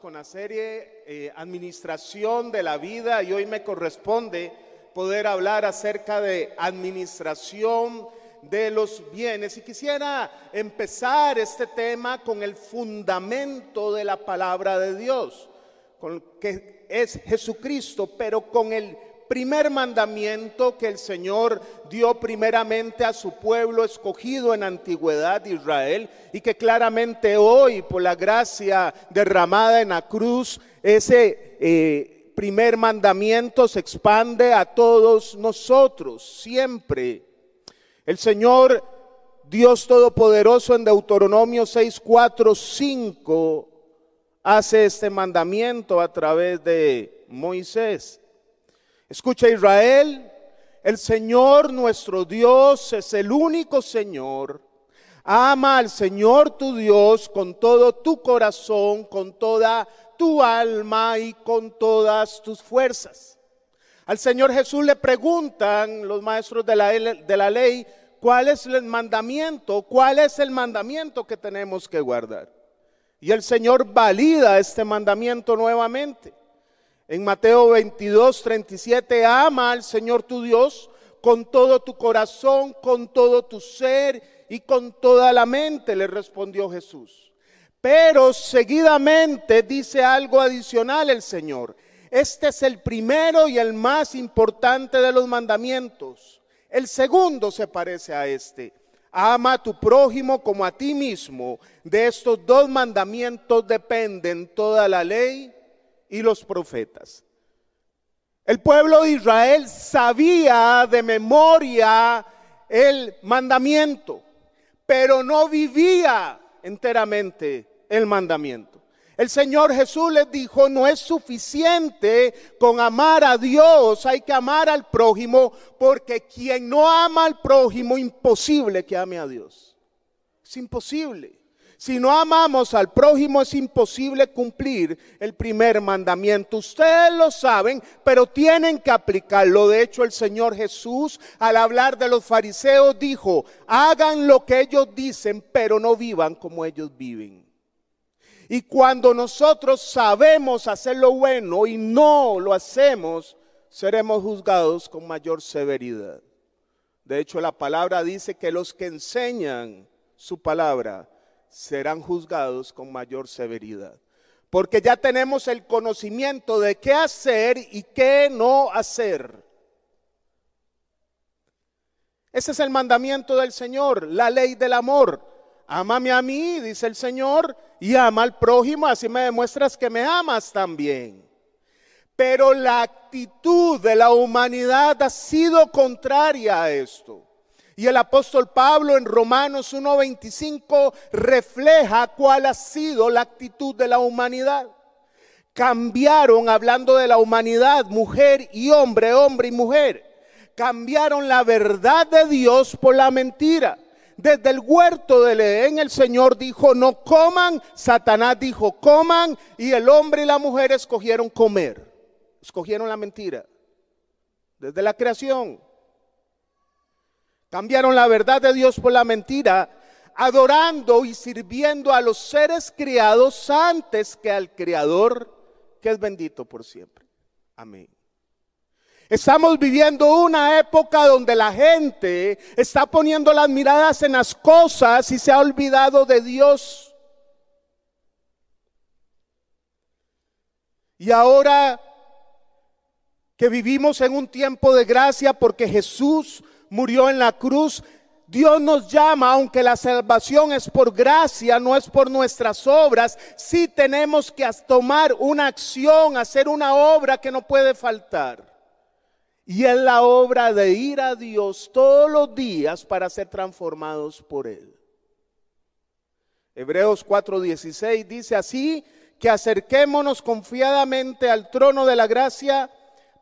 con la serie eh, Administración de la Vida y hoy me corresponde poder hablar acerca de administración de los bienes. Y quisiera empezar este tema con el fundamento de la palabra de Dios, con que es Jesucristo, pero con el primer mandamiento que el Señor dio primeramente a su pueblo escogido en antigüedad de Israel y que claramente hoy por la gracia derramada en la cruz ese eh, primer mandamiento se expande a todos nosotros siempre. El Señor Dios Todopoderoso en Deuteronomio 6, 4, 5 hace este mandamiento a través de Moisés. Escucha Israel, el Señor nuestro Dios es el único Señor. Ama al Señor tu Dios con todo tu corazón, con toda tu alma y con todas tus fuerzas. Al Señor Jesús le preguntan los maestros de la, de la ley, ¿cuál es el mandamiento? ¿Cuál es el mandamiento que tenemos que guardar? Y el Señor valida este mandamiento nuevamente. En Mateo 22, 37, ama al Señor tu Dios con todo tu corazón, con todo tu ser y con toda la mente, le respondió Jesús. Pero seguidamente dice algo adicional el Señor. Este es el primero y el más importante de los mandamientos. El segundo se parece a este. Ama a tu prójimo como a ti mismo. De estos dos mandamientos dependen toda la ley y los profetas. El pueblo de Israel sabía de memoria el mandamiento, pero no vivía enteramente el mandamiento. El Señor Jesús les dijo, no es suficiente con amar a Dios, hay que amar al prójimo, porque quien no ama al prójimo, imposible que ame a Dios. Es imposible. Si no amamos al prójimo es imposible cumplir el primer mandamiento. Ustedes lo saben, pero tienen que aplicarlo. De hecho, el Señor Jesús, al hablar de los fariseos, dijo, hagan lo que ellos dicen, pero no vivan como ellos viven. Y cuando nosotros sabemos hacer lo bueno y no lo hacemos, seremos juzgados con mayor severidad. De hecho, la palabra dice que los que enseñan su palabra, serán juzgados con mayor severidad. Porque ya tenemos el conocimiento de qué hacer y qué no hacer. Ese es el mandamiento del Señor, la ley del amor. Ámame a mí, dice el Señor, y ama al prójimo, así me demuestras que me amas también. Pero la actitud de la humanidad ha sido contraria a esto. Y el apóstol Pablo en Romanos 1.25 refleja cuál ha sido la actitud de la humanidad. Cambiaron, hablando de la humanidad, mujer y hombre, hombre y mujer. Cambiaron la verdad de Dios por la mentira. Desde el huerto de Edén el Señor dijo, no coman. Satanás dijo, coman. Y el hombre y la mujer escogieron comer. Escogieron la mentira. Desde la creación. Cambiaron la verdad de Dios por la mentira, adorando y sirviendo a los seres criados antes que al Creador, que es bendito por siempre. Amén. Estamos viviendo una época donde la gente está poniendo las miradas en las cosas y se ha olvidado de Dios. Y ahora que vivimos en un tiempo de gracia porque Jesús murió en la cruz. Dios nos llama, aunque la salvación es por gracia, no es por nuestras obras, sí tenemos que tomar una acción, hacer una obra que no puede faltar. Y es la obra de ir a Dios todos los días para ser transformados por Él. Hebreos 4:16 dice así, que acerquémonos confiadamente al trono de la gracia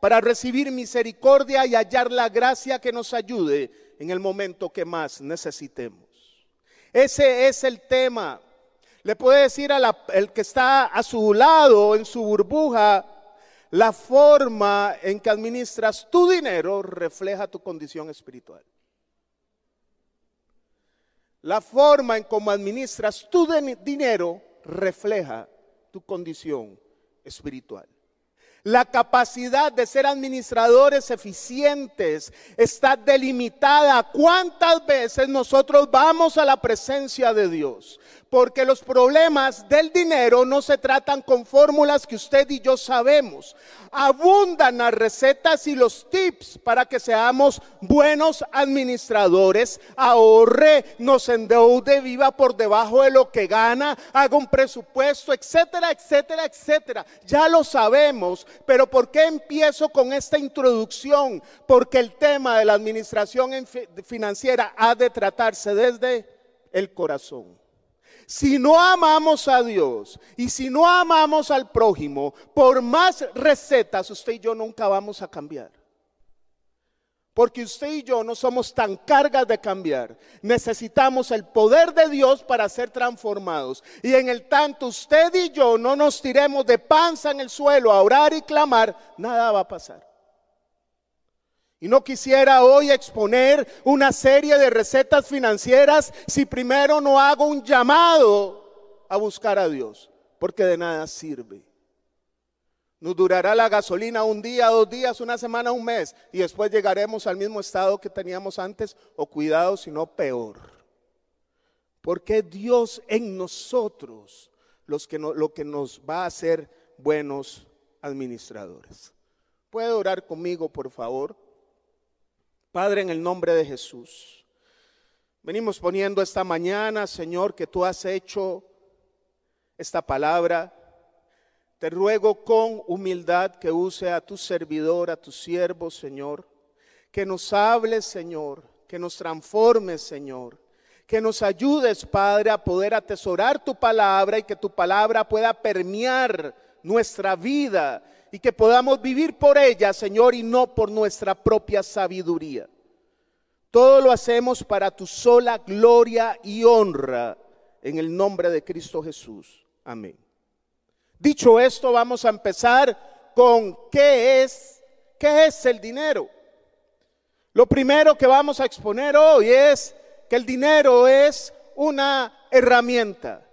para recibir misericordia y hallar la gracia que nos ayude en el momento que más necesitemos. Ese es el tema. Le puede decir al que está a su lado, en su burbuja, la forma en que administras tu dinero refleja tu condición espiritual. La forma en cómo administras tu dinero refleja tu condición espiritual. La capacidad de ser administradores eficientes está delimitada. ¿Cuántas veces nosotros vamos a la presencia de Dios? Porque los problemas del dinero no se tratan con fórmulas que usted y yo sabemos. Abundan las recetas y los tips para que seamos buenos administradores. Ahorre, nos endeude, viva por debajo de lo que gana, haga un presupuesto, etcétera, etcétera, etcétera. Ya lo sabemos, pero ¿por qué empiezo con esta introducción? Porque el tema de la administración financiera ha de tratarse desde el corazón. Si no amamos a Dios y si no amamos al prójimo, por más recetas usted y yo nunca vamos a cambiar. Porque usted y yo no somos tan cargas de cambiar. Necesitamos el poder de Dios para ser transformados. Y en el tanto usted y yo no nos tiremos de panza en el suelo a orar y clamar, nada va a pasar. Y no quisiera hoy exponer una serie de recetas financieras si primero no hago un llamado a buscar a Dios, porque de nada sirve. Nos durará la gasolina un día, dos días, una semana, un mes, y después llegaremos al mismo estado que teníamos antes, o cuidado, sino peor. Porque Dios en nosotros los que lo que nos va a hacer buenos administradores. ¿Puede orar conmigo, por favor? Padre, en el nombre de Jesús, venimos poniendo esta mañana, Señor, que tú has hecho esta palabra. Te ruego con humildad que use a tu servidor, a tu siervo, Señor, que nos hables, Señor, que nos transformes, Señor, que nos ayudes, Padre, a poder atesorar tu palabra y que tu palabra pueda permear nuestra vida y que podamos vivir por ella, Señor, y no por nuestra propia sabiduría. Todo lo hacemos para tu sola gloria y honra en el nombre de Cristo Jesús. Amén. Dicho esto, vamos a empezar con qué es, qué es el dinero. Lo primero que vamos a exponer hoy es que el dinero es una herramienta.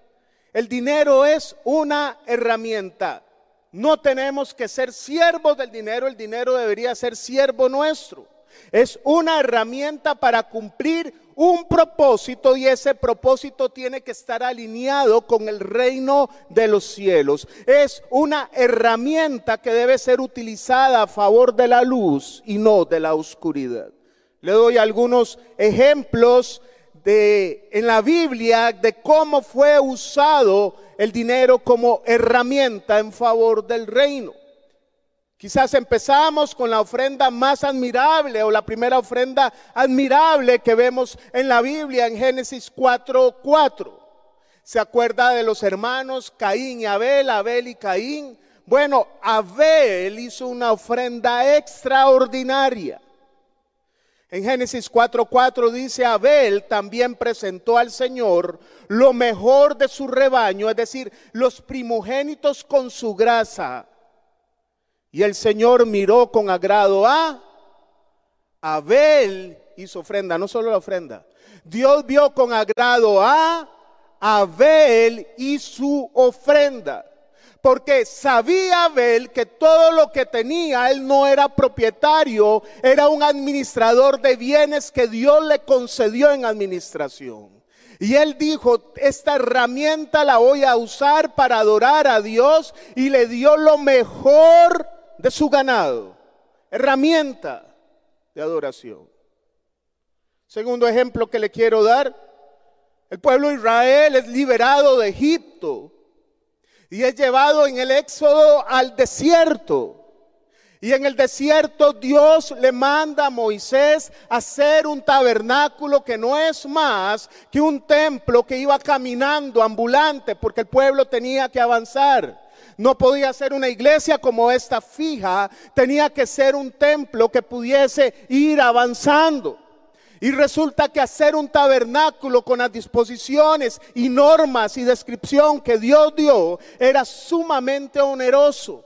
El dinero es una herramienta. No tenemos que ser siervos del dinero, el dinero debería ser siervo nuestro. Es una herramienta para cumplir un propósito y ese propósito tiene que estar alineado con el reino de los cielos. Es una herramienta que debe ser utilizada a favor de la luz y no de la oscuridad. Le doy algunos ejemplos de en la Biblia de cómo fue usado el dinero como herramienta en favor del reino. Quizás empezamos con la ofrenda más admirable o la primera ofrenda admirable que vemos en la Biblia en Génesis 4:4. ¿Se acuerda de los hermanos Caín y Abel, Abel y Caín? Bueno, Abel hizo una ofrenda extraordinaria. En Génesis 4:4 dice, Abel también presentó al Señor lo mejor de su rebaño, es decir, los primogénitos con su grasa. Y el Señor miró con agrado a Abel y su ofrenda, no solo la ofrenda. Dios vio con agrado a Abel y su ofrenda porque sabía Abel que todo lo que tenía, él no era propietario, era un administrador de bienes que Dios le concedió en administración. Y él dijo, esta herramienta la voy a usar para adorar a Dios y le dio lo mejor de su ganado. Herramienta de adoración. Segundo ejemplo que le quiero dar, el pueblo de Israel es liberado de Egipto y es llevado en el éxodo al desierto. Y en el desierto Dios le manda a Moisés hacer un tabernáculo que no es más que un templo que iba caminando ambulante porque el pueblo tenía que avanzar. No podía ser una iglesia como esta fija, tenía que ser un templo que pudiese ir avanzando. Y resulta que hacer un tabernáculo con las disposiciones y normas y descripción que Dios dio era sumamente oneroso.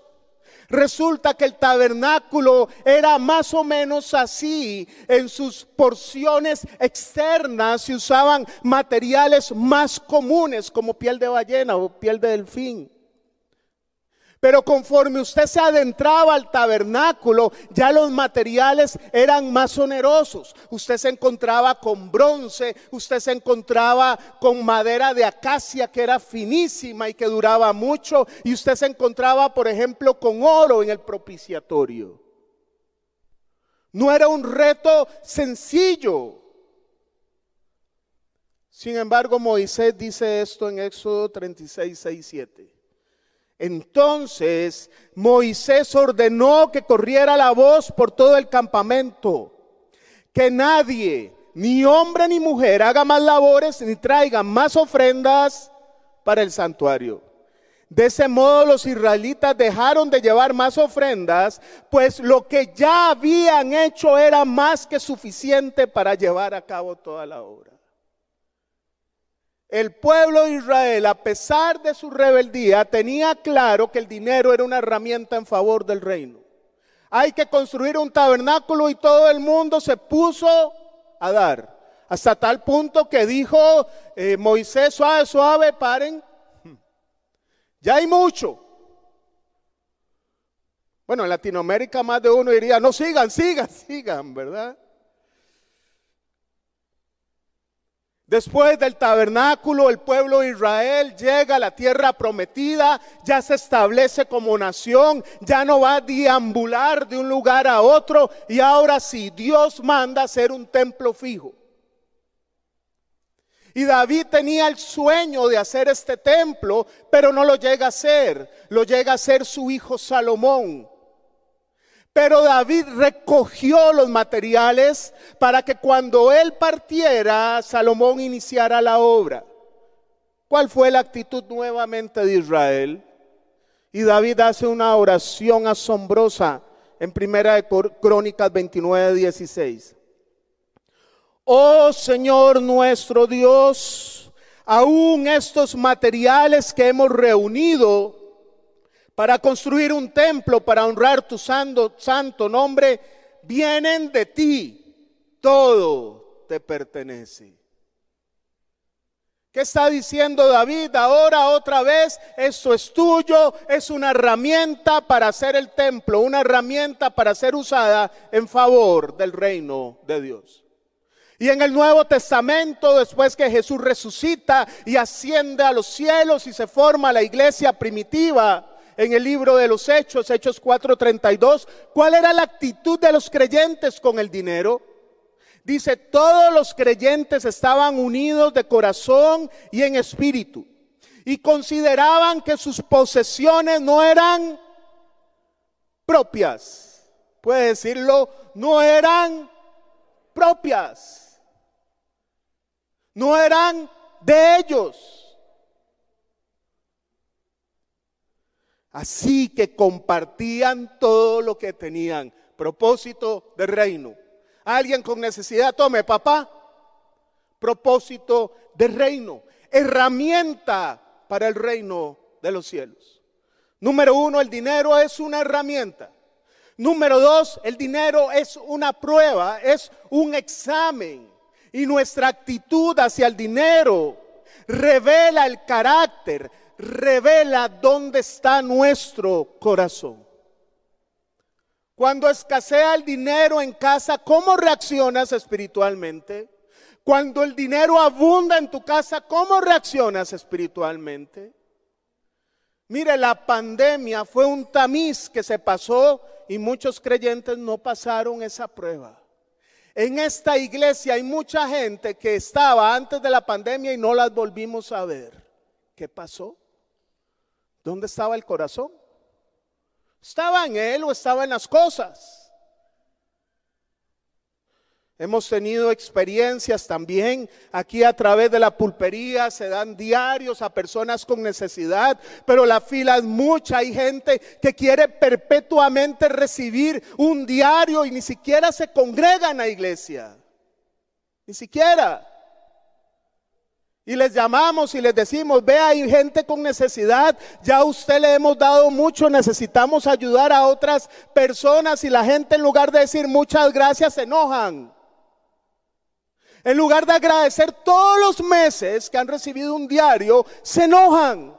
Resulta que el tabernáculo era más o menos así. En sus porciones externas se usaban materiales más comunes como piel de ballena o piel de delfín. Pero conforme usted se adentraba al tabernáculo, ya los materiales eran más onerosos. Usted se encontraba con bronce, usted se encontraba con madera de acacia que era finísima y que duraba mucho, y usted se encontraba, por ejemplo, con oro en el propiciatorio. No era un reto sencillo. Sin embargo, Moisés dice esto en Éxodo 36, 6, 7. Entonces Moisés ordenó que corriera la voz por todo el campamento, que nadie, ni hombre ni mujer, haga más labores ni traiga más ofrendas para el santuario. De ese modo los israelitas dejaron de llevar más ofrendas, pues lo que ya habían hecho era más que suficiente para llevar a cabo toda la obra. El pueblo de Israel, a pesar de su rebeldía, tenía claro que el dinero era una herramienta en favor del reino. Hay que construir un tabernáculo y todo el mundo se puso a dar. Hasta tal punto que dijo eh, Moisés, suave, suave, paren. Ya hay mucho. Bueno, en Latinoamérica más de uno diría, no sigan, sigan, sigan, ¿verdad? Después del tabernáculo, el pueblo de Israel llega a la tierra prometida, ya se establece como nación, ya no va a deambular de un lugar a otro y ahora sí, Dios manda hacer un templo fijo. Y David tenía el sueño de hacer este templo, pero no lo llega a hacer, lo llega a hacer su hijo Salomón. Pero David recogió los materiales para que cuando él partiera, Salomón iniciara la obra. ¿Cuál fue la actitud nuevamente de Israel? Y David hace una oración asombrosa en Primera de Crónicas 29, 16. Oh Señor nuestro Dios, aún estos materiales que hemos reunido para construir un templo, para honrar tu santo, santo nombre, vienen de ti. Todo te pertenece. ¿Qué está diciendo David ahora otra vez? Esto es tuyo, es una herramienta para hacer el templo, una herramienta para ser usada en favor del reino de Dios. Y en el Nuevo Testamento, después que Jesús resucita y asciende a los cielos y se forma la iglesia primitiva, en el libro de los Hechos, Hechos 4:32, ¿cuál era la actitud de los creyentes con el dinero? Dice, todos los creyentes estaban unidos de corazón y en espíritu y consideraban que sus posesiones no eran propias. Puede decirlo, no eran propias. No eran de ellos. Así que compartían todo lo que tenían. Propósito de reino. Alguien con necesidad, tome, papá. Propósito de reino. Herramienta para el reino de los cielos. Número uno, el dinero es una herramienta. Número dos, el dinero es una prueba, es un examen. Y nuestra actitud hacia el dinero revela el carácter, revela dónde está nuestro corazón. Cuando escasea el dinero en casa, ¿cómo reaccionas espiritualmente? Cuando el dinero abunda en tu casa, ¿cómo reaccionas espiritualmente? Mire, la pandemia fue un tamiz que se pasó y muchos creyentes no pasaron esa prueba. En esta iglesia hay mucha gente que estaba antes de la pandemia y no las volvimos a ver. ¿Qué pasó? ¿Dónde estaba el corazón? ¿Estaba en él o estaba en las cosas? Hemos tenido experiencias también aquí a través de la pulpería, se dan diarios a personas con necesidad, pero la fila es mucha, hay gente que quiere perpetuamente recibir un diario y ni siquiera se congrega en la iglesia, ni siquiera. Y les llamamos y les decimos, ve, hay gente con necesidad, ya a usted le hemos dado mucho, necesitamos ayudar a otras personas y la gente en lugar de decir muchas gracias se enojan. En lugar de agradecer todos los meses que han recibido un diario, se enojan.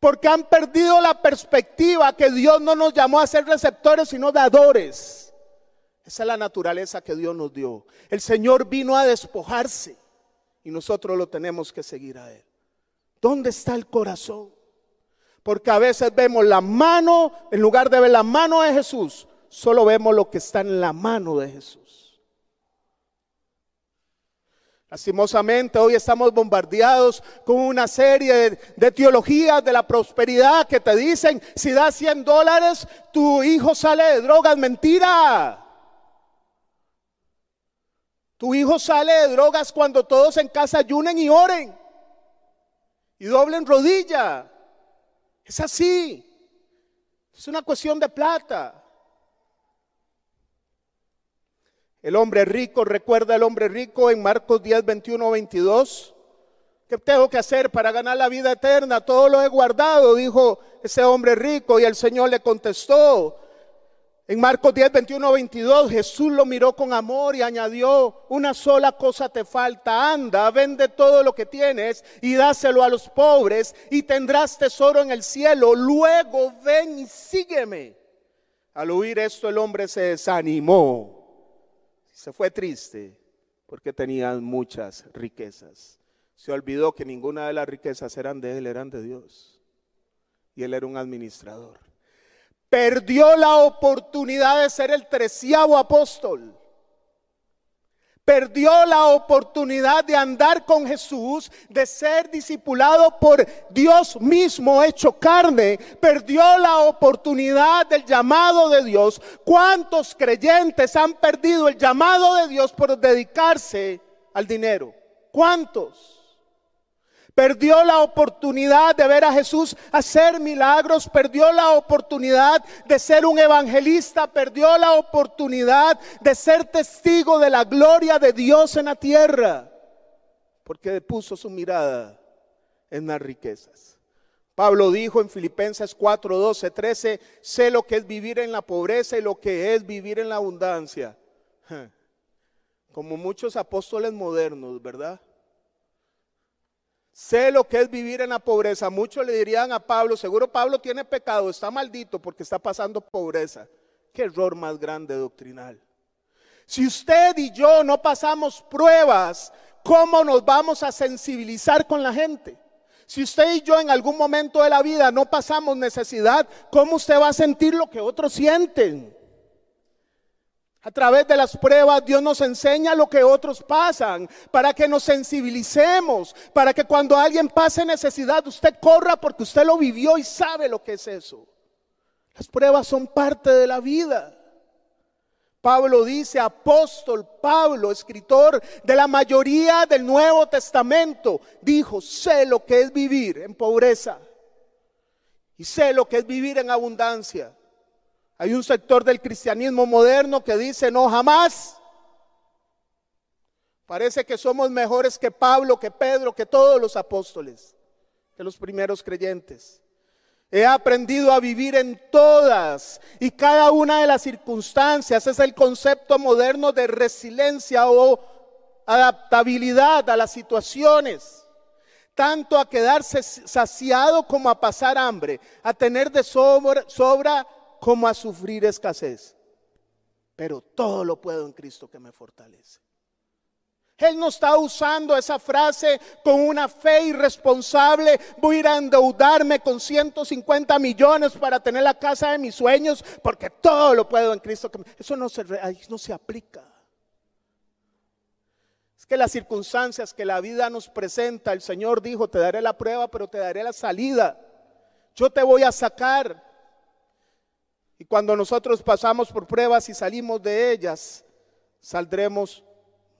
Porque han perdido la perspectiva que Dios no nos llamó a ser receptores, sino dadores. Esa es la naturaleza que Dios nos dio. El Señor vino a despojarse y nosotros lo tenemos que seguir a Él. ¿Dónde está el corazón? Porque a veces vemos la mano, en lugar de ver la mano de Jesús, solo vemos lo que está en la mano de Jesús. Lastimosamente hoy estamos bombardeados con una serie de, teologías de la prosperidad que te dicen, si das 100 dólares, tu hijo sale de drogas. Mentira. Tu hijo sale de drogas cuando todos en casa ayunen y oren y doblen rodilla. Es así. Es una cuestión de plata. El hombre rico, recuerda el hombre rico en Marcos 10, 21, 22. ¿Qué tengo que hacer para ganar la vida eterna? Todo lo he guardado, dijo ese hombre rico. Y el Señor le contestó. En Marcos 10, 21, 22, Jesús lo miró con amor y añadió, una sola cosa te falta, anda, vende todo lo que tienes y dáselo a los pobres y tendrás tesoro en el cielo. Luego ven y sígueme. Al oír esto el hombre se desanimó se fue triste porque tenía muchas riquezas. Se olvidó que ninguna de las riquezas eran de él, eran de Dios. Y él era un administrador. Perdió la oportunidad de ser el treceavo apóstol perdió la oportunidad de andar con Jesús, de ser discipulado por Dios mismo hecho carne, perdió la oportunidad del llamado de Dios. ¿Cuántos creyentes han perdido el llamado de Dios por dedicarse al dinero? ¿Cuántos? Perdió la oportunidad de ver a Jesús hacer milagros, perdió la oportunidad de ser un evangelista, perdió la oportunidad de ser testigo de la gloria de Dios en la tierra, porque puso su mirada en las riquezas. Pablo dijo en Filipenses 4, 12, 13, sé lo que es vivir en la pobreza y lo que es vivir en la abundancia. Como muchos apóstoles modernos, ¿verdad? Sé lo que es vivir en la pobreza. Muchos le dirían a Pablo, seguro Pablo tiene pecado, está maldito porque está pasando pobreza. Qué error más grande doctrinal. Si usted y yo no pasamos pruebas, ¿cómo nos vamos a sensibilizar con la gente? Si usted y yo en algún momento de la vida no pasamos necesidad, ¿cómo usted va a sentir lo que otros sienten? A través de las pruebas Dios nos enseña lo que otros pasan, para que nos sensibilicemos, para que cuando alguien pase necesidad usted corra porque usted lo vivió y sabe lo que es eso. Las pruebas son parte de la vida. Pablo dice, apóstol Pablo, escritor de la mayoría del Nuevo Testamento, dijo, sé lo que es vivir en pobreza y sé lo que es vivir en abundancia. Hay un sector del cristianismo moderno que dice no jamás. Parece que somos mejores que Pablo, que Pedro, que todos los apóstoles, que los primeros creyentes. He aprendido a vivir en todas y cada una de las circunstancias. Es el concepto moderno de resiliencia o adaptabilidad a las situaciones. Tanto a quedarse saciado como a pasar hambre, a tener de sobra, sobra como a sufrir escasez. Pero todo lo puedo en Cristo que me fortalece. Él no está usando esa frase con una fe irresponsable. Voy a endeudarme con 150 millones para tener la casa de mis sueños porque todo lo puedo en Cristo. Eso no se, no se aplica. Es que las circunstancias que la vida nos presenta, el Señor dijo, te daré la prueba, pero te daré la salida. Yo te voy a sacar. Y cuando nosotros pasamos por pruebas y salimos de ellas, saldremos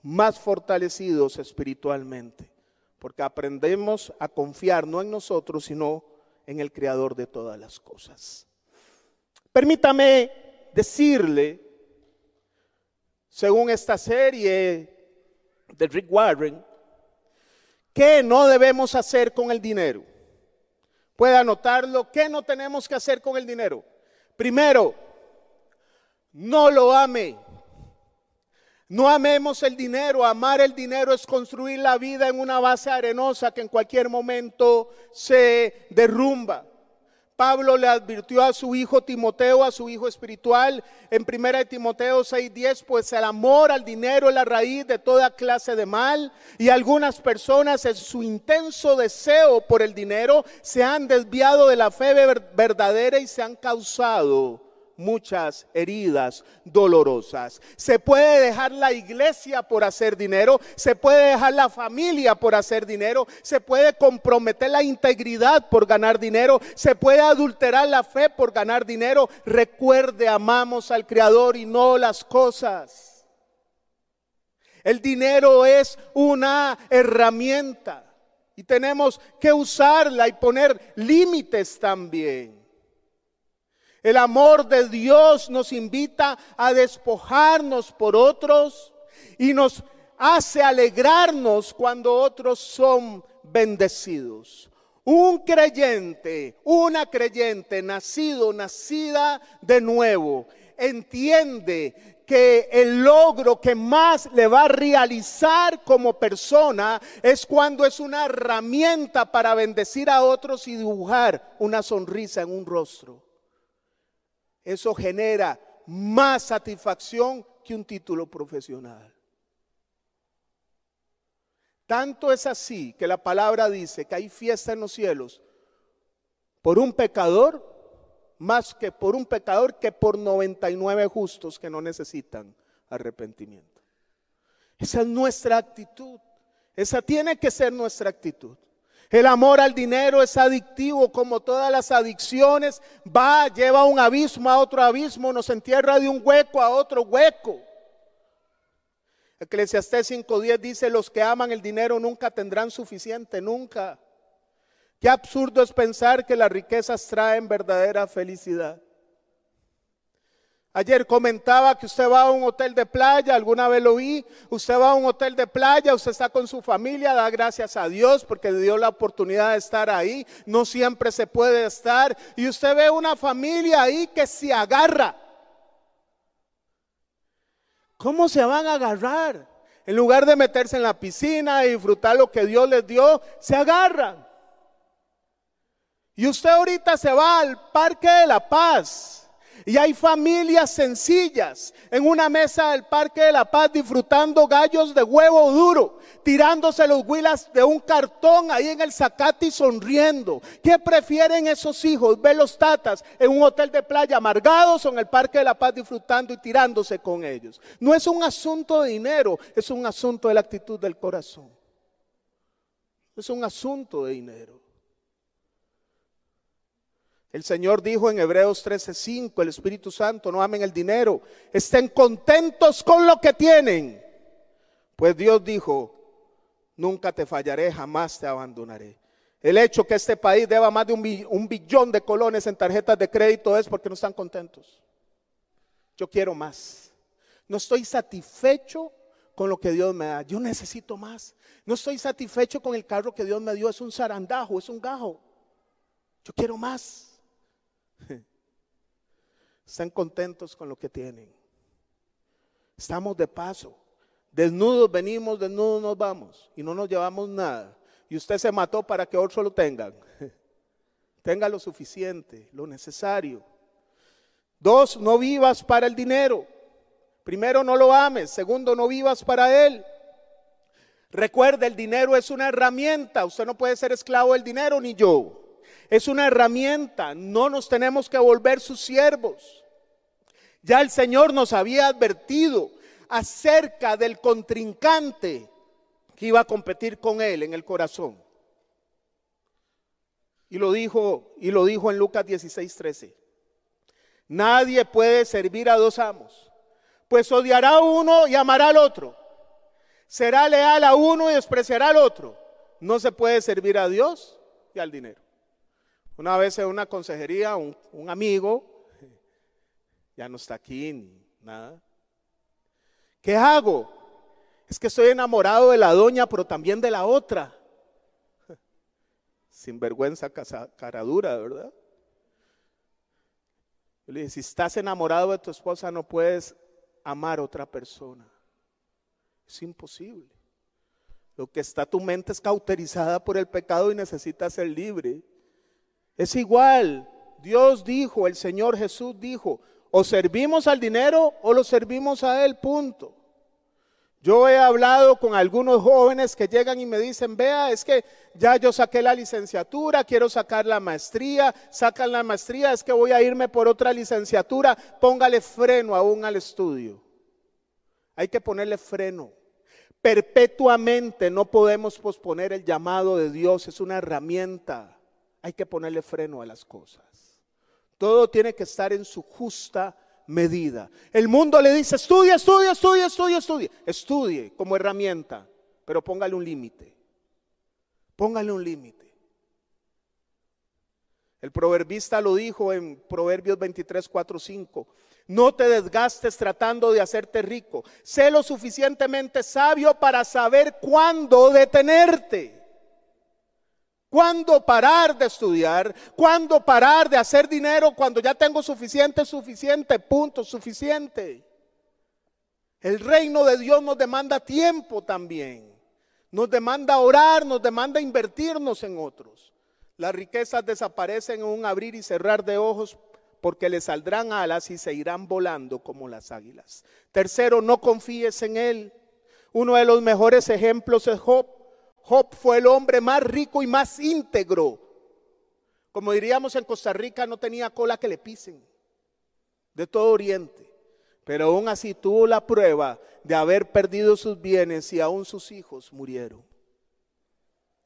más fortalecidos espiritualmente, porque aprendemos a confiar no en nosotros, sino en el Creador de todas las cosas. Permítame decirle, según esta serie de Rick Warren, ¿qué no debemos hacer con el dinero? Puede anotarlo, ¿qué no tenemos que hacer con el dinero? Primero, no lo ame. No amemos el dinero, amar el dinero es construir la vida en una base arenosa que en cualquier momento se derrumba. Pablo le advirtió a su hijo Timoteo, a su hijo espiritual, en 1 Timoteo 6:10, pues el amor al dinero es la raíz de toda clase de mal y algunas personas en su intenso deseo por el dinero se han desviado de la fe verdadera y se han causado muchas heridas dolorosas. Se puede dejar la iglesia por hacer dinero, se puede dejar la familia por hacer dinero, se puede comprometer la integridad por ganar dinero, se puede adulterar la fe por ganar dinero. Recuerde, amamos al Creador y no las cosas. El dinero es una herramienta y tenemos que usarla y poner límites también. El amor de Dios nos invita a despojarnos por otros y nos hace alegrarnos cuando otros son bendecidos. Un creyente, una creyente nacido, nacida de nuevo, entiende que el logro que más le va a realizar como persona es cuando es una herramienta para bendecir a otros y dibujar una sonrisa en un rostro eso genera más satisfacción que un título profesional. Tanto es así que la palabra dice que hay fiesta en los cielos por un pecador, más que por un pecador que por 99 justos que no necesitan arrepentimiento. Esa es nuestra actitud. Esa tiene que ser nuestra actitud. El amor al dinero es adictivo como todas las adicciones. Va, lleva un abismo a otro abismo, nos entierra de un hueco a otro hueco. Eclesiastés 5.10 dice, los que aman el dinero nunca tendrán suficiente, nunca. Qué absurdo es pensar que las riquezas traen verdadera felicidad. Ayer comentaba que usted va a un hotel de playa, alguna vez lo vi, usted va a un hotel de playa, usted está con su familia, da gracias a Dios porque le dio la oportunidad de estar ahí, no siempre se puede estar, y usted ve una familia ahí que se agarra. ¿Cómo se van a agarrar? En lugar de meterse en la piscina y disfrutar lo que Dios les dio, se agarran. Y usted ahorita se va al Parque de la Paz y hay familias sencillas en una mesa del Parque de la Paz disfrutando gallos de huevo duro, tirándose los huilas de un cartón ahí en el zacate y sonriendo. ¿Qué prefieren esos hijos? Ver los tatas en un hotel de playa amargados o en el Parque de la Paz disfrutando y tirándose con ellos. No es un asunto de dinero, es un asunto de la actitud del corazón. Es un asunto de dinero. El Señor dijo en Hebreos 13:5, el Espíritu Santo, no amen el dinero, estén contentos con lo que tienen. Pues Dios dijo, nunca te fallaré, jamás te abandonaré. El hecho que este país deba más de un, billón de colones en tarjetas de crédito es porque no están contentos. Yo quiero más. No estoy satisfecho con lo que Dios me da. Yo necesito más. No estoy satisfecho con el carro que Dios me dio. Es un zarandajo, es un gajo. Yo quiero más. Están contentos con lo que tienen. Estamos de paso. Desnudos venimos, desnudos nos vamos y no nos llevamos nada. Y usted se mató para que otros lo tengan. Tenga lo suficiente, lo necesario. Dos, no vivas para el dinero. Primero, no lo ames. Segundo, no vivas para él. Recuerde, el dinero es una herramienta. Usted no puede ser esclavo del dinero ni yo. Es una herramienta, no nos tenemos que volver sus siervos. Ya el Señor nos había advertido acerca del contrincante que iba a competir con él en el corazón. Y lo dijo, y lo dijo en Lucas 16, 13. Nadie puede servir a dos amos, pues odiará a uno y amará al otro. Será leal a uno y despreciará al otro. No se puede servir a Dios y al dinero. Una vez en una consejería, un, amigo, ya no está aquí ni nada. ¿Qué hago? Es que estoy enamorado de la doña, pero también de la otra. Sin vergüenza, cara dura, ¿verdad? Yo le dije, si estás enamorado de tu esposa, no puedes amar a otra persona. Es imposible. Lo que está tu mente es cauterizada por el pecado y necesita ser libre. Es igual. Dios dijo, el Señor Jesús dijo, o servimos al dinero o lo servimos a Él, punto. Yo he hablado con algunos jóvenes que llegan y me dicen, vea, es que ya yo saqué la licenciatura, quiero sacar la maestría, sacan la maestría, es que voy a irme por otra licenciatura, póngale freno aún al estudio. Hay que ponerle freno. Perpetuamente no podemos posponer el llamado de Dios, es una herramienta. Hay que ponerle freno a las cosas. Todo tiene que estar en su justa medida. El mundo le dice, estudia, estudia, estudia, estudia, estudia. Estudie como herramienta, pero póngale un límite. Póngale un límite. El proverbista lo dijo en Proverbios 23, 4, 5. No te desgastes tratando de hacerte rico. Sé lo suficientemente sabio para saber cuándo detenerte. ¿Cuándo parar de estudiar? ¿Cuándo parar de hacer dinero cuando ya tengo suficiente, suficiente, punto, suficiente? El reino de Dios nos demanda tiempo también. Nos demanda orar, nos demanda invertirnos en otros. Las riquezas desaparecen en un abrir y cerrar de ojos porque le saldrán alas y se irán volando como las águilas. Tercero, no confíes en él. Uno de los mejores ejemplos es Job. Job fue el hombre más rico y más íntegro. Como diríamos en Costa Rica, no tenía cola que le pisen de todo Oriente. Pero aún así tuvo la prueba de haber perdido sus bienes y aún sus hijos murieron.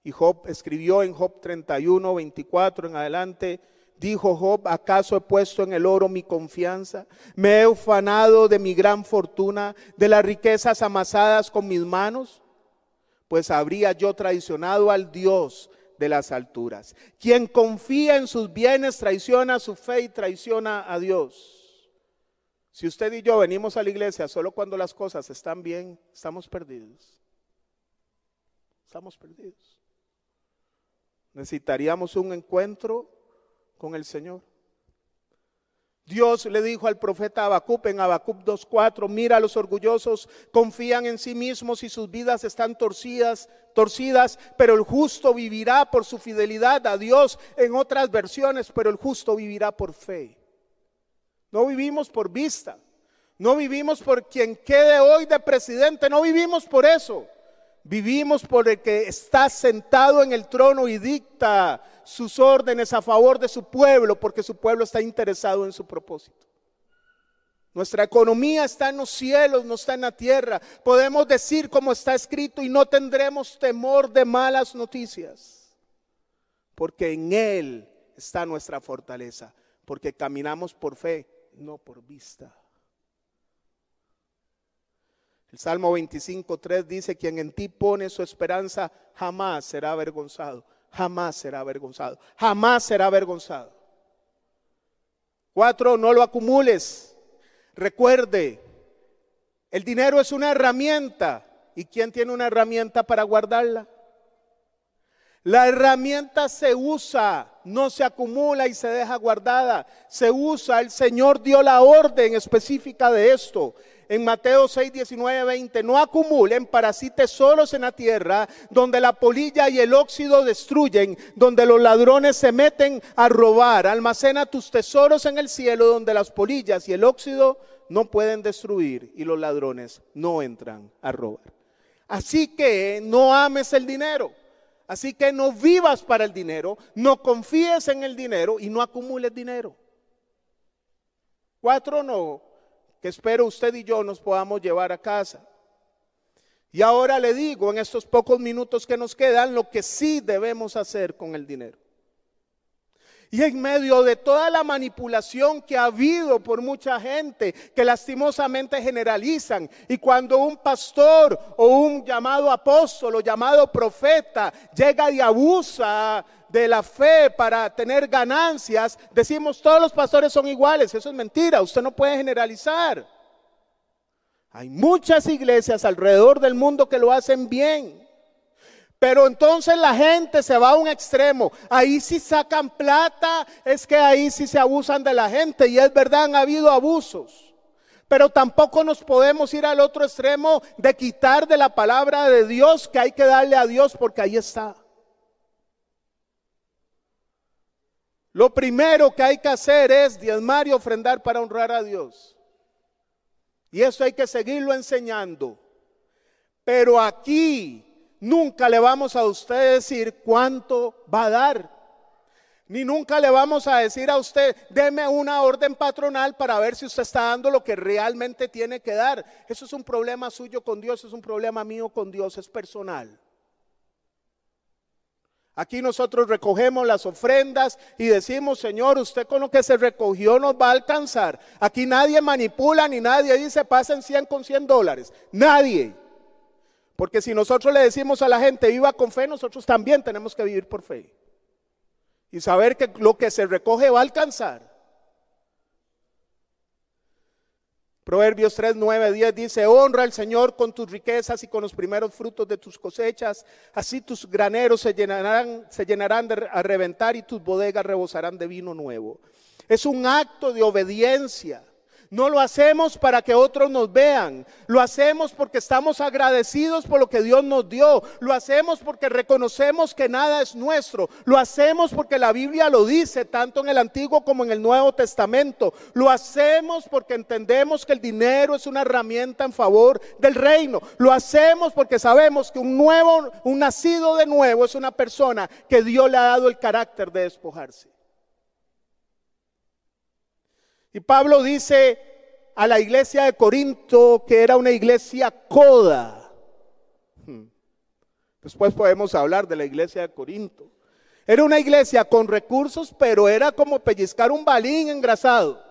Y Job escribió en Job 31, 24 en adelante, dijo Job, ¿acaso he puesto en el oro mi confianza? ¿Me he ufanado de mi gran fortuna, de las riquezas amasadas con mis manos? Pues habría yo traicionado al Dios de las alturas. Quien confía en sus bienes traiciona su fe y traiciona a Dios. Si usted y yo venimos a la iglesia solo cuando las cosas están bien, estamos perdidos. Estamos perdidos. Necesitaríamos un encuentro con el Señor. Dios le dijo al profeta Habacuc en Habacuc 2.4, mira los orgullosos, confían en sí mismos y sus vidas están torcidas, torcidas, pero el justo vivirá por su fidelidad a Dios en otras versiones, pero el justo vivirá por fe. No vivimos por vista, no vivimos por quien quede hoy de presidente, no vivimos por eso. Vivimos por el que está sentado en el trono y dicta sus órdenes a favor de su pueblo, porque su pueblo está interesado en su propósito. Nuestra economía está en los cielos, no está en la tierra. Podemos decir como está escrito y no tendremos temor de malas noticias, porque en Él está nuestra fortaleza, porque caminamos por fe, no por vista. El Salmo 25.3 dice, quien en ti pone su esperanza jamás será avergonzado, jamás será avergonzado, jamás será avergonzado. Cuatro, no lo acumules. Recuerde, el dinero es una herramienta. ¿Y quién tiene una herramienta para guardarla? La herramienta se usa, no se acumula y se deja guardada. Se usa, el Señor dio la orden específica de esto en Mateo 6, 19, 20, no acumulen para sí tesoros en la tierra, donde la polilla y el óxido destruyen, donde los ladrones se meten a robar. Almacena tus tesoros en el cielo, donde las polillas y el óxido no pueden destruir y los ladrones no entran a robar. Así que no ames el dinero. Así que no vivas para el dinero, no confíes en el dinero y no acumules dinero. Cuatro, no que espero usted y yo nos podamos llevar a casa. Y ahora le digo en estos pocos minutos que nos quedan lo que sí debemos hacer con el dinero. Y en medio de toda la manipulación que ha habido por mucha gente que lastimosamente generalizan, y cuando un pastor o un llamado apóstol o llamado profeta llega y abusa de la fe para tener ganancias, decimos todos los pastores son iguales. Eso es mentira, usted no puede generalizar. Hay muchas iglesias alrededor del mundo que lo hacen bien. Pero entonces la gente se va a un extremo. Ahí sí sacan plata, es que ahí sí se abusan de la gente. Y es verdad, han habido abusos. Pero tampoco nos podemos ir al otro extremo de quitar de la palabra de Dios que hay que darle a Dios porque ahí está. Lo primero que hay que hacer es diezmar y ofrendar para honrar a Dios. Y eso hay que seguirlo enseñando. Pero aquí nunca le vamos a usted decir cuánto va a dar. Ni nunca le vamos a decir a usted, deme una orden patronal para ver si usted está dando lo que realmente tiene que dar. Eso es un problema suyo con Dios, es un problema mío con Dios, es personal. Aquí nosotros recogemos las ofrendas y decimos, Señor, usted con lo que se recogió nos va a alcanzar. Aquí nadie manipula ni nadie dice, pasen 100 con 100 dólares. Nadie. Porque si nosotros le decimos a la gente, viva con fe, nosotros también tenemos que vivir por fe. Y saber que lo que se recoge va a alcanzar. Proverbios 3, 9, 10 dice, honra al Señor con tus riquezas y con los primeros frutos de tus cosechas, así tus graneros se llenarán, se llenarán a reventar y tus bodegas rebosarán de vino nuevo. Es un acto de obediencia. No lo hacemos para que otros nos vean. Lo hacemos porque estamos agradecidos por lo que Dios nos dio. Lo hacemos porque reconocemos que nada es nuestro. Lo hacemos porque la Biblia lo dice, tanto en el Antiguo como en el Nuevo Testamento. Lo hacemos porque entendemos que el dinero es una herramienta en favor del reino. Lo hacemos porque sabemos que un nuevo, un nacido de nuevo es una persona que Dios le ha dado el carácter de despojarse. Y Pablo dice a la iglesia de Corinto que era una iglesia coda. Hmm. Después podemos hablar de la iglesia de Corinto. Era una iglesia con recursos, pero era como pellizcar un balín engrasado.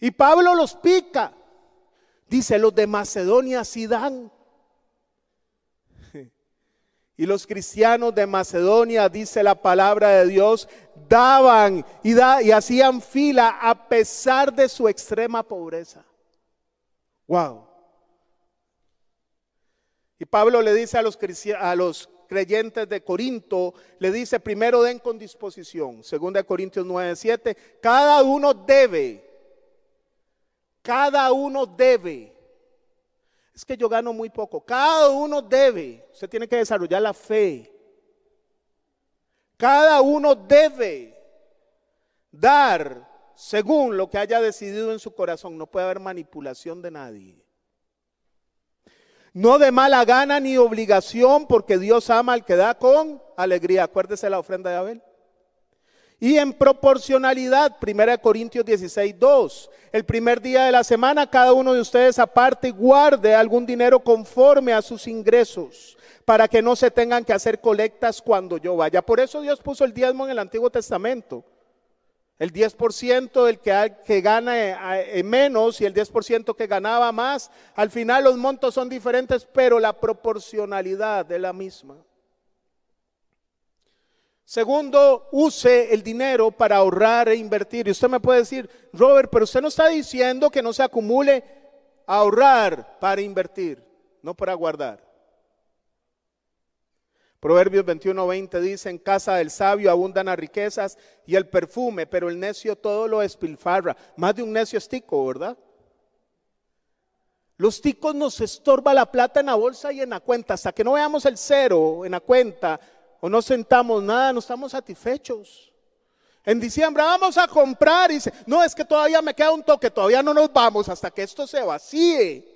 Y Pablo los pica. Dice, los de Macedonia sí dan. Y los cristianos de Macedonia, dice la palabra de Dios, daban y, hacían fila a pesar de su extrema pobreza. Wow. Y Pablo le dice a los, creyentes de Corinto, le dice, primero den con disposición. Segunda Corintios 9, 7, cada uno debe, cada uno debe es que yo gano muy poco. Cada uno debe, usted tiene que desarrollar la fe. Cada uno debe dar según lo que haya decidido en su corazón. No puede haber manipulación de nadie. No de mala gana ni obligación, porque Dios ama al que da con alegría. Acuérdese la ofrenda de Abel. Y en proporcionalidad, 1 Corintios 16, 2. El primer día de la semana, cada uno de ustedes aparte guarde algún dinero conforme a sus ingresos, para que no se tengan que hacer colectas cuando yo vaya. Por eso Dios puso el diezmo en el Antiguo Testamento. El 10% del que, que gana eh, eh, menos y el 10% que ganaba más. Al final los montos son diferentes, pero la proporcionalidad es la misma. Segundo, use el dinero para ahorrar e invertir. Y usted me puede decir, Robert, pero usted no está diciendo que no se acumule ahorrar para invertir, no para guardar. Proverbios 21, 20 dice, en casa del sabio abundan las riquezas y el perfume, pero el necio todo lo espilfarra. Más de un necio es tico, ¿verdad? Los ticos nos estorba la plata en la bolsa y en la cuenta. Hasta que no veamos el cero en la cuenta, no sentamos nada, no estamos satisfechos. En diciembre vamos a comprar y dice, no, es que todavía me queda un toque, todavía no nos vamos hasta que esto se vacíe.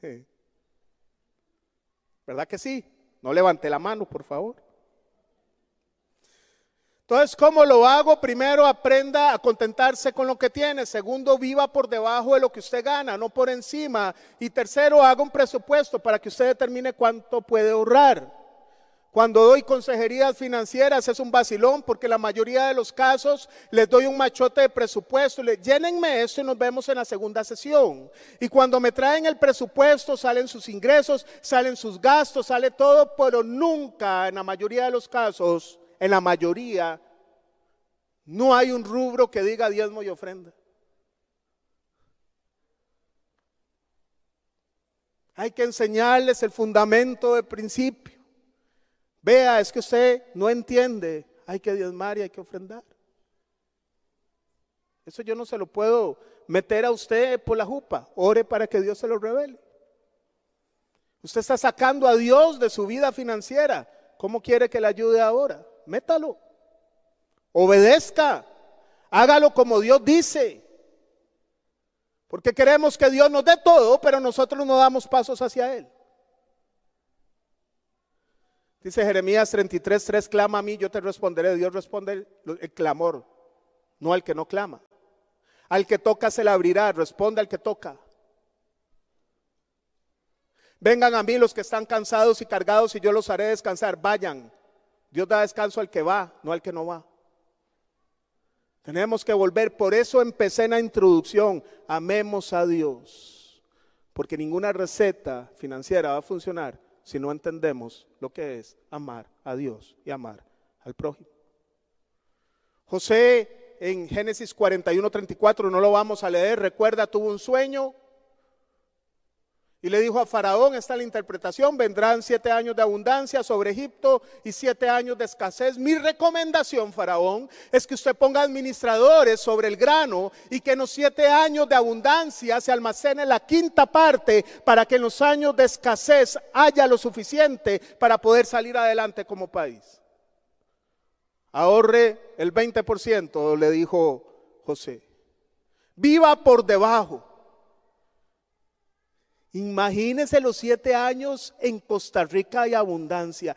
¿Verdad que sí? No levante la mano, por favor. Entonces, ¿cómo lo hago? Primero, aprenda a contentarse con lo que tiene. Segundo, viva por debajo de lo que usted gana, no por encima. Y tercero, haga un presupuesto para que usted determine cuánto puede ahorrar. Cuando doy consejerías financieras es un vacilón porque la mayoría de los casos les doy un machote de presupuesto, le llénenme esto y nos vemos en la segunda sesión. Y cuando me traen el presupuesto salen sus ingresos, salen sus gastos, sale todo, pero nunca en la mayoría de los casos, en la mayoría, no hay un rubro que diga diezmo y ofrenda. Hay que enseñarles el fundamento de principio. Vea, es que usted no entiende, hay que diezmar y hay que ofrendar. Eso yo no se lo puedo meter a usted por la jupa. Ore para que Dios se lo revele. Usted está sacando a Dios de su vida financiera. ¿Cómo quiere que le ayude ahora? Métalo. Obedezca. Hágalo como Dios dice. Porque queremos que Dios nos dé todo, pero nosotros no damos pasos hacia Él. Dice Jeremías 33, 3, clama a mí, yo te responderé. Dios responde el, clamor, no al que no clama. Al que toca se le abrirá, responde al que toca. Vengan a mí los que están cansados y cargados y yo los haré descansar. Vayan. Dios da descanso al que va, no al que no va. Tenemos que volver. Por eso empecé en la introducción. Amemos a Dios. Porque ninguna receta financiera va a funcionar si no entendemos lo que es amar a Dios y amar al prójimo. José en Génesis 41, 34, no lo vamos a leer, recuerda, tuvo un sueño y le dijo a Faraón, está la interpretación, vendrán siete años de abundancia sobre Egipto y siete años de escasez. Mi recomendación, Faraón, es que usted ponga administradores sobre el grano y que en los siete años de abundancia se almacene la quinta parte para que en los años de escasez haya lo suficiente para poder salir adelante como país. Ahorre el 20%, le dijo José. Viva por debajo Imagínense los siete años en Costa Rica y abundancia.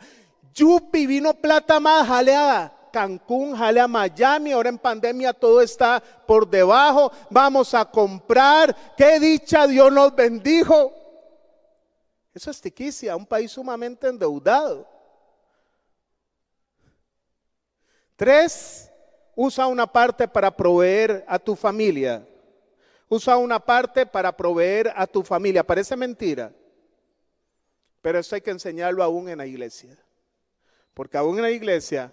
Yupi, vino plata más, jale a Cancún, jale a Miami, ahora en pandemia todo está por debajo. Vamos a comprar. Qué dicha, Dios nos bendijo. Eso es tiquicia, un país sumamente endeudado. Tres, usa una parte para proveer a tu familia. Usa una parte para proveer a tu familia. Parece mentira, pero eso hay que enseñarlo aún en la iglesia. Porque aún en la iglesia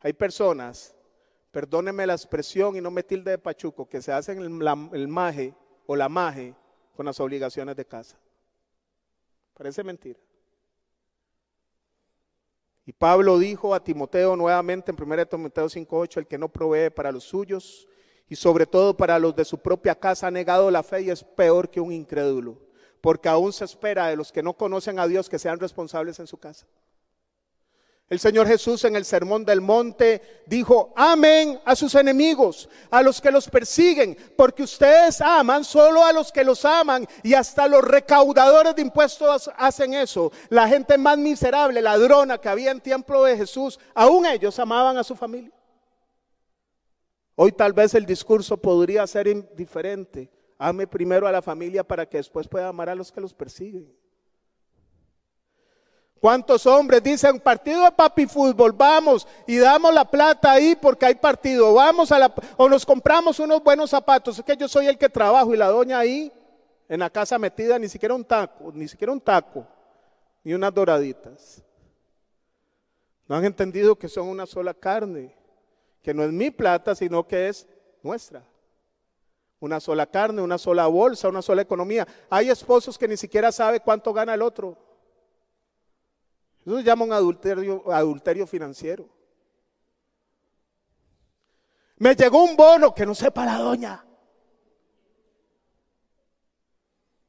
hay personas, perdóneme la expresión y no me tilde de pachuco, que se hacen el, el maje o la maje con las obligaciones de casa. Parece mentira. Y Pablo dijo a Timoteo nuevamente en 1 Timoteo 5:8, el que no provee para los suyos, y sobre todo para los de su propia casa ha negado la fe y es peor que un incrédulo, porque aún se espera de los que no conocen a Dios que sean responsables en su casa. El Señor Jesús en el Sermón del Monte dijo, amén a sus enemigos, a los que los persiguen, porque ustedes aman solo a los que los aman y hasta los recaudadores de impuestos hacen eso. La gente más miserable, ladrona que había en tiempo de Jesús, aún ellos amaban a su familia. Hoy tal vez el discurso podría ser diferente. Ame primero a la familia para que después pueda amar a los que los persiguen. ¿Cuántos hombres dicen partido de papi fútbol? Vamos y damos la plata ahí porque hay partido. Vamos a la o nos compramos unos buenos zapatos. Es que yo soy el que trabajo y la doña ahí en la casa metida ni siquiera un taco, ni siquiera un taco, ni unas doraditas. No han entendido que son una sola carne que no es mi plata, sino que es nuestra. Una sola carne, una sola bolsa, una sola economía. Hay esposos que ni siquiera saben cuánto gana el otro. Eso se llama un adulterio, adulterio financiero. Me llegó un bono que no sepa la doña.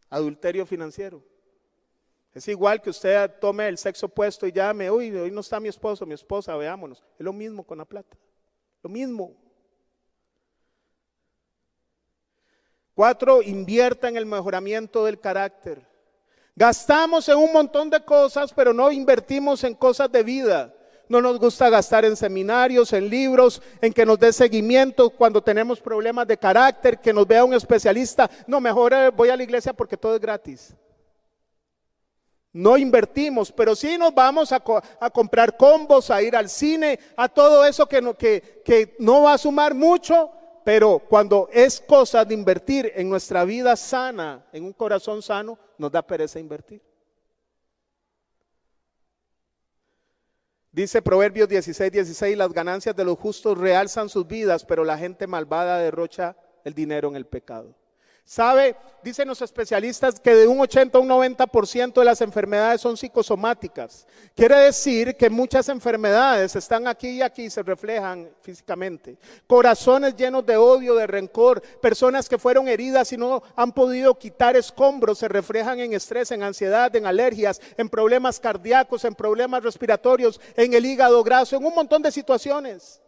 Adulterio financiero. Es igual que usted tome el sexo opuesto y llame, uy, hoy no está mi esposo, mi esposa, veámonos. Es lo mismo con la plata. Lo mismo. Cuatro, invierta en el mejoramiento del carácter. Gastamos en un montón de cosas, pero no invertimos en cosas de vida. No nos gusta gastar en seminarios, en libros, en que nos dé seguimiento cuando tenemos problemas de carácter, que nos vea un especialista. No, mejor eh, voy a la iglesia porque todo es gratis. No invertimos, pero sí nos vamos a, comprar combos, a ir al cine, a todo eso que no, que, que no va a sumar mucho, pero cuando es cosa de invertir en nuestra vida sana, en un corazón sano, nos da pereza invertir. Dice Proverbios 16, 16, las ganancias de los justos realzan sus vidas, pero la gente malvada derrocha el dinero en el pecado. ¿Sabe? Dicen los especialistas que de un 80 a un 90% de las enfermedades son psicosomáticas. Quiere decir que muchas enfermedades están aquí y aquí se reflejan físicamente. Corazones llenos de odio, de rencor, personas que fueron heridas y no han podido quitar escombros, se reflejan en estrés, en ansiedad, en alergias, en problemas cardíacos, en problemas respiratorios, en el hígado graso, en un montón de situaciones.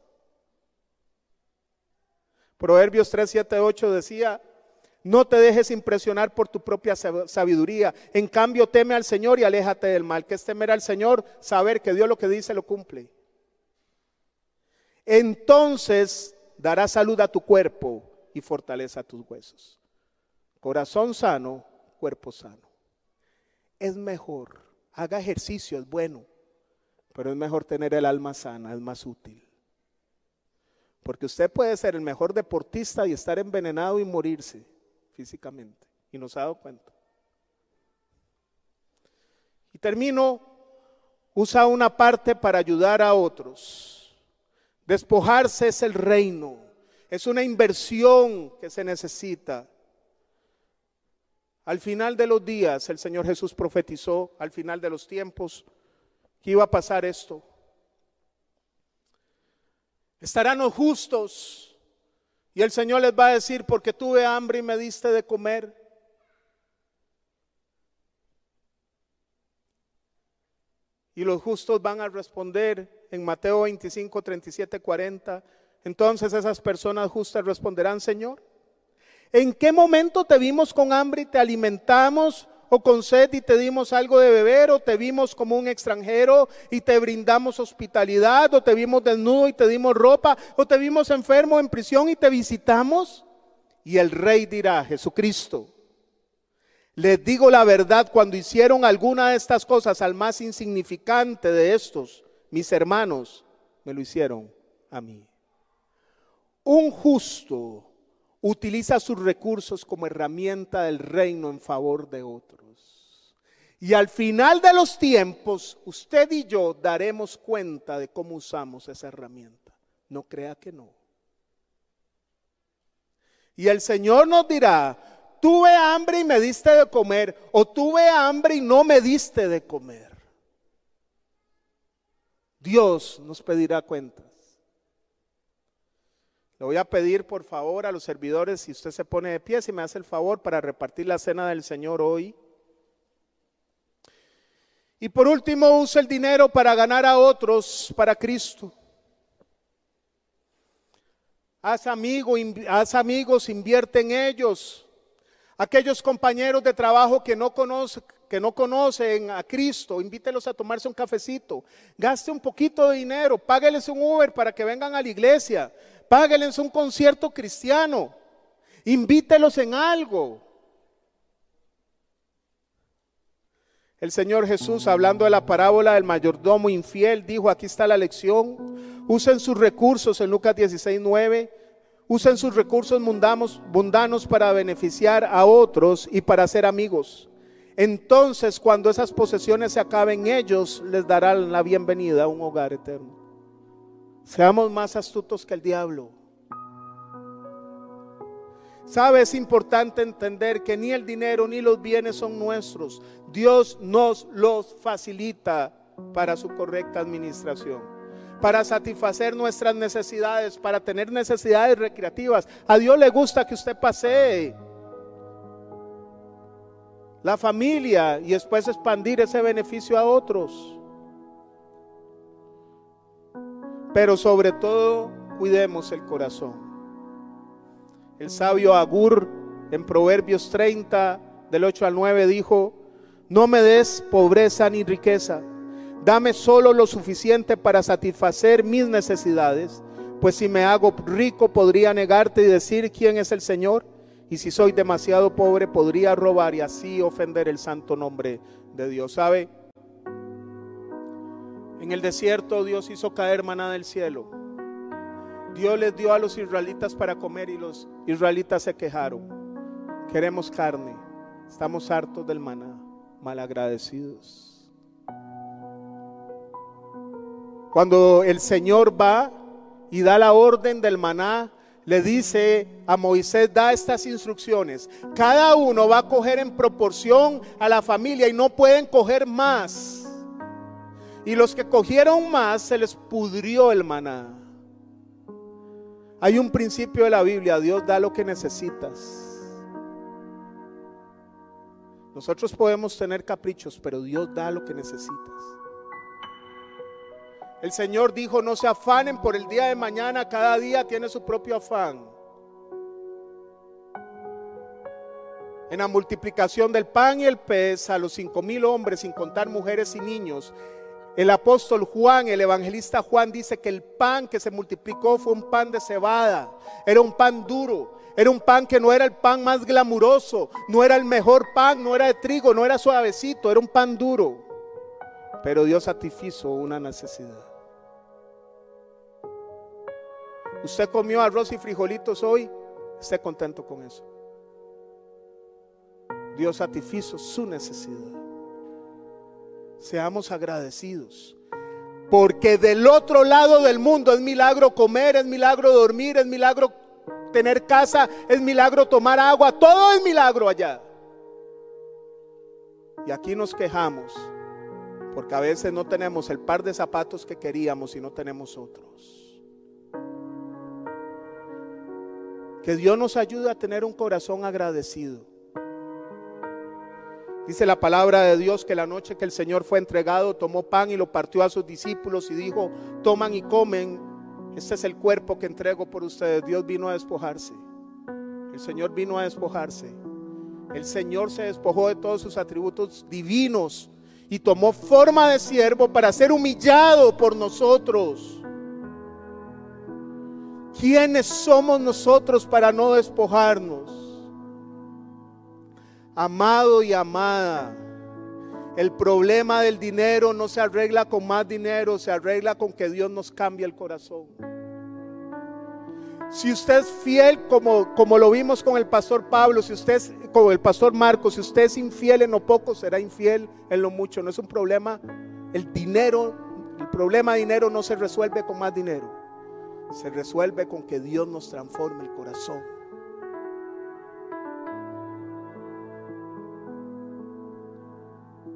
Proverbios 3, 7, 8 decía, no te dejes impresionar por tu propia sabiduría. En cambio, teme al Señor y aléjate del mal. Que es temer al Señor? Saber que Dios lo que dice lo cumple. Entonces dará salud a tu cuerpo y fortaleza a tus huesos. Corazón sano, cuerpo sano. Es mejor, haga ejercicio, es bueno, pero es mejor tener el alma sana, es más útil. Porque usted puede ser el mejor deportista y estar envenenado y morirse físicamente. Y nos ha dado cuenta. Y termino, usa una parte para ayudar a otros. Despojarse es el reino. Es una inversión que se necesita. Al final de los días, el Señor Jesús profetizó, al final de los tiempos, que iba a pasar esto. Estarán los justos y el Señor les va a decir, porque tuve hambre y me diste de comer. Y los justos van a responder en Mateo 25, 37, 40. Entonces esas personas justas responderán, Señor, ¿en qué momento te vimos con hambre y te alimentamos? O con sed y te dimos algo de beber, o te vimos como un extranjero y te brindamos hospitalidad, o te vimos desnudo y te dimos ropa, o te vimos enfermo en prisión y te visitamos. Y el rey dirá, Jesucristo, les digo la verdad, cuando hicieron alguna de estas cosas al más insignificante de estos, mis hermanos, me lo hicieron a mí. Un justo utiliza sus recursos como herramienta del reino en favor de otros. Y al final de los tiempos, usted y yo daremos cuenta de cómo usamos esa herramienta. No crea que no. Y el Señor nos dirá, tuve hambre y me diste de comer, o tuve hambre y no me diste de comer. Dios nos pedirá cuentas. Le voy a pedir por favor a los servidores, si usted se pone de pie, si me hace el favor para repartir la cena del Señor hoy. Y por último, usa el dinero para ganar a otros para Cristo. Haz, amigo, haz amigos, invierte en ellos. Aquellos compañeros de trabajo que no, que no conocen a Cristo, invítelos a tomarse un cafecito. Gaste un poquito de dinero, págueles un Uber para que vengan a la iglesia. Págueles un concierto cristiano. Invítelos en algo. El Señor Jesús, hablando de la parábola del mayordomo infiel, dijo, aquí está la lección, usen sus recursos en Lucas 16, 9, usen sus recursos mundanos, mundanos para beneficiar a otros y para ser amigos. Entonces, cuando esas posesiones se acaben, ellos les darán la bienvenida a un hogar eterno. Seamos más astutos que el diablo. Sabe, es importante entender que ni el dinero ni los bienes son nuestros. Dios nos los facilita para su correcta administración, para satisfacer nuestras necesidades, para tener necesidades recreativas. A Dios le gusta que usted pasee la familia y después expandir ese beneficio a otros. Pero sobre todo, cuidemos el corazón. El sabio Agur en Proverbios 30, del 8 al 9, dijo, no me des pobreza ni riqueza, dame solo lo suficiente para satisfacer mis necesidades, pues si me hago rico podría negarte y decir quién es el Señor, y si soy demasiado pobre podría robar y así ofender el santo nombre de Dios. ¿Sabe? En el desierto Dios hizo caer maná del cielo. Dios les dio a los israelitas para comer y los israelitas se quejaron. Queremos carne. Estamos hartos del maná, malagradecidos. Cuando el Señor va y da la orden del maná, le dice a Moisés, da estas instrucciones. Cada uno va a coger en proporción a la familia y no pueden coger más. Y los que cogieron más se les pudrió el maná. Hay un principio de la Biblia, Dios da lo que necesitas. Nosotros podemos tener caprichos, pero Dios da lo que necesitas. El Señor dijo, no se afanen por el día de mañana, cada día tiene su propio afán. En la multiplicación del pan y el pez a los cinco mil hombres, sin contar mujeres y niños, el apóstol Juan, el evangelista Juan dice que el pan que se multiplicó fue un pan de cebada, era un pan duro, era un pan que no era el pan más glamuroso, no era el mejor pan, no era de trigo, no era suavecito, era un pan duro. Pero Dios satisfizo una necesidad. Usted comió arroz y frijolitos hoy, esté contento con eso. Dios satisfizo su necesidad. Seamos agradecidos. Porque del otro lado del mundo es milagro comer, es milagro dormir, es milagro tener casa, es milagro tomar agua, todo es milagro allá. Y aquí nos quejamos porque a veces no tenemos el par de zapatos que queríamos y no tenemos otros. Que Dios nos ayude a tener un corazón agradecido. Dice la palabra de Dios que la noche que el Señor fue entregado, tomó pan y lo partió a sus discípulos y dijo, toman y comen, este es el cuerpo que entrego por ustedes. Dios vino a despojarse. El Señor vino a despojarse. El Señor se despojó de todos sus atributos divinos y tomó forma de siervo para ser humillado por nosotros. ¿Quiénes somos nosotros para no despojarnos? Amado y amada, el problema del dinero no se arregla con más dinero, se arregla con que Dios nos cambie el corazón. Si usted es fiel, como, como lo vimos con el pastor Pablo, si usted es como el pastor Marcos, si usted es infiel en lo poco, será infiel en lo mucho. No es un problema. El dinero, el problema de dinero no se resuelve con más dinero se resuelve con que Dios nos transforme el corazón.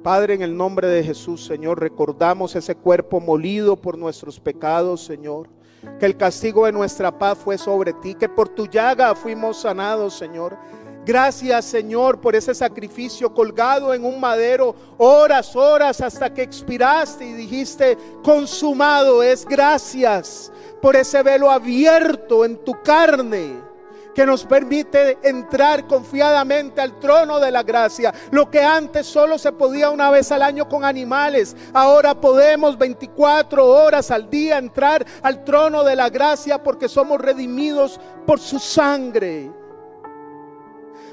Padre, en el nombre de Jesús, Señor, recordamos ese cuerpo molido por nuestros pecados, Señor. Que el castigo de nuestra paz fue sobre ti, que por tu llaga fuimos sanados, Señor. Gracias Señor por ese sacrificio colgado en un madero, horas, horas hasta que expiraste y dijiste, consumado es gracias por ese velo abierto en tu carne que nos permite entrar confiadamente al trono de la gracia. Lo que antes solo se podía una vez al año con animales, ahora podemos 24 horas al día entrar al trono de la gracia porque somos redimidos por su sangre.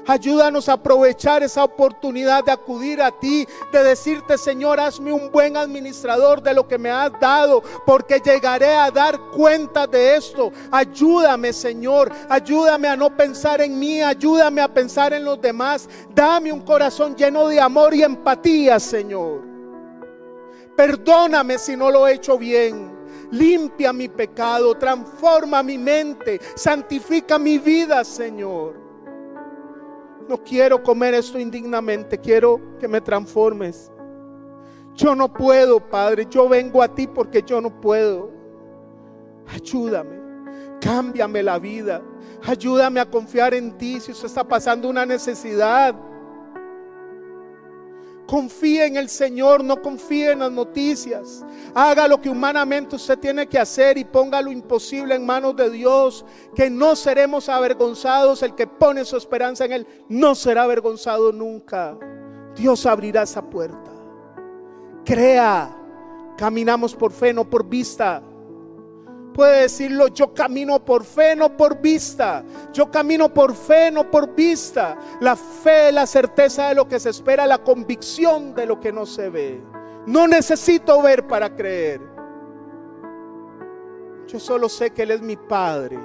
Ayúdanos a aprovechar esa oportunidad de acudir a ti, de decirte, Señor, hazme un buen administrador de lo que me has dado, porque llegaré a dar cuenta de esto. Ayúdame, Señor, ayúdame a no pensar en mí, ayúdame a pensar en los demás. Dame un corazón lleno de amor y empatía, Señor. Perdóname si no lo he hecho bien. Limpia mi pecado, transforma mi mente, santifica mi vida, Señor. No quiero comer esto indignamente, quiero que me transformes. Yo no puedo, Padre, yo vengo a ti porque yo no puedo. Ayúdame, cámbiame la vida, ayúdame a confiar en ti si usted está pasando una necesidad. Confíe en el Señor, no confíe en las noticias. Haga lo que humanamente usted tiene que hacer y ponga lo imposible en manos de Dios, que no seremos avergonzados. El que pone su esperanza en Él no será avergonzado nunca. Dios abrirá esa puerta. Crea, caminamos por fe, no por vista puede decirlo, yo camino por fe, no por vista. Yo camino por fe, no por vista. La fe la certeza de lo que se espera, la convicción de lo que no se ve. No necesito ver para creer. Yo solo sé que Él es mi Padre.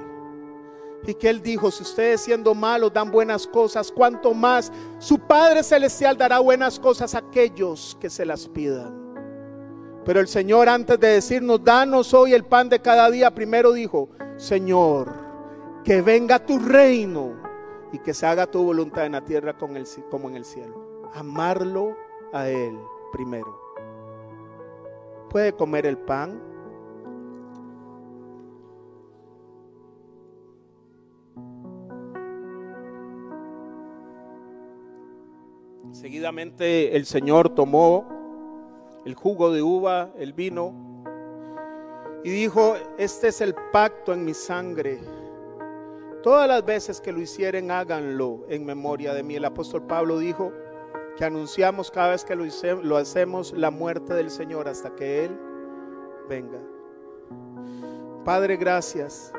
Y que Él dijo, si ustedes siendo malos dan buenas cosas, cuanto más su Padre Celestial dará buenas cosas a aquellos que se las pidan. Pero el Señor antes de decirnos, danos hoy el pan de cada día, primero dijo, Señor, que venga tu reino y que se haga tu voluntad en la tierra como en el cielo. Amarlo a Él primero. Puede comer el pan. Seguidamente el Señor tomó el jugo de uva, el vino, y dijo, este es el pacto en mi sangre. Todas las veces que lo hicieren, háganlo en memoria de mí. El apóstol Pablo dijo que anunciamos cada vez que lo, lo hacemos la muerte del Señor hasta que Él venga. Padre, gracias.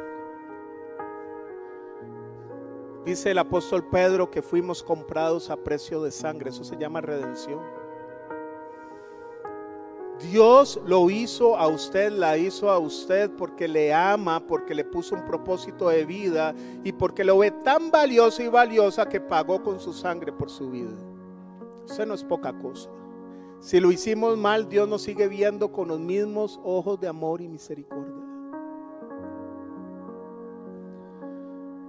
Dice el apóstol Pedro que fuimos comprados a precio de sangre. Eso se llama redención. Dios lo hizo a usted, la hizo a usted porque le ama, porque le puso un propósito de vida y porque lo ve tan valioso y valiosa que pagó con su sangre por su vida. Eso no es poca cosa. Si lo hicimos mal, Dios nos sigue viendo con los mismos ojos de amor y misericordia.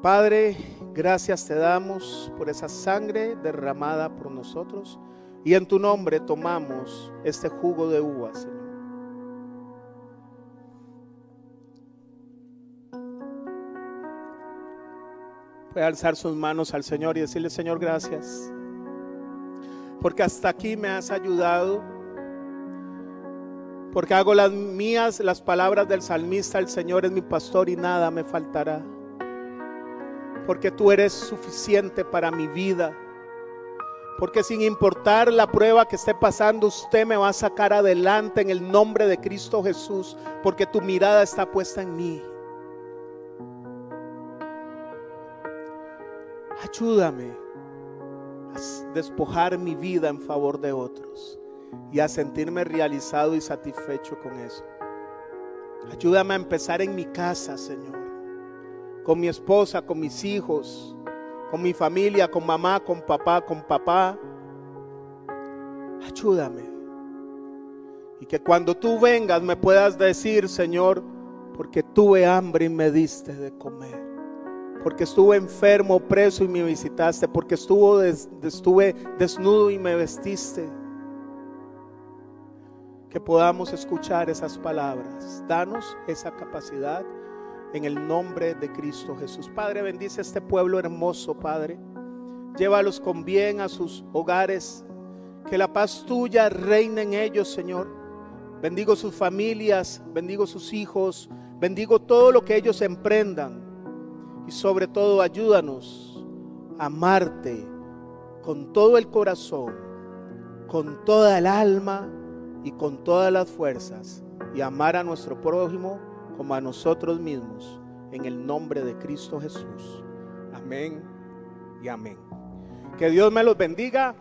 Padre, gracias te damos por esa sangre derramada por nosotros. Y en tu nombre tomamos este jugo de uva, Señor. Puede alzar sus manos al Señor y decirle, Señor, gracias. Porque hasta aquí me has ayudado. Porque hago las mías, las palabras del salmista, el Señor es mi pastor y nada me faltará. Porque tú eres suficiente para mi vida porque sin importar la prueba que esté pasando, usted me va a sacar adelante en el nombre de Cristo Jesús, porque tu mirada está puesta en mí. Ayúdame a despojar mi vida en favor de otros y a sentirme realizado y satisfecho con eso. Ayúdame a empezar en mi casa, Señor, con mi esposa, con mis hijos, con mi familia, con mamá, con papá, con papá. Ayúdame. Y que cuando tú vengas me puedas decir, Señor, porque tuve hambre y me diste de comer. Porque estuve enfermo, preso y me visitaste. Porque estuve desnudo y me vestiste. Que podamos escuchar esas palabras. Danos esa capacidad en el nombre de Cristo Jesús. Padre, bendice a este pueblo hermoso, Padre. Llévalos con bien a sus hogares. Que la paz tuya reine en ellos, Señor. Bendigo sus familias, bendigo sus hijos, bendigo todo lo que ellos emprendan. Y sobre todo ayúdanos a amarte con todo el corazón, con toda el alma y con todas las fuerzas. Y amar a nuestro prójimo como a nosotros mismos, en el nombre de Cristo Jesús. Amén y amén. Que Dios me los bendiga.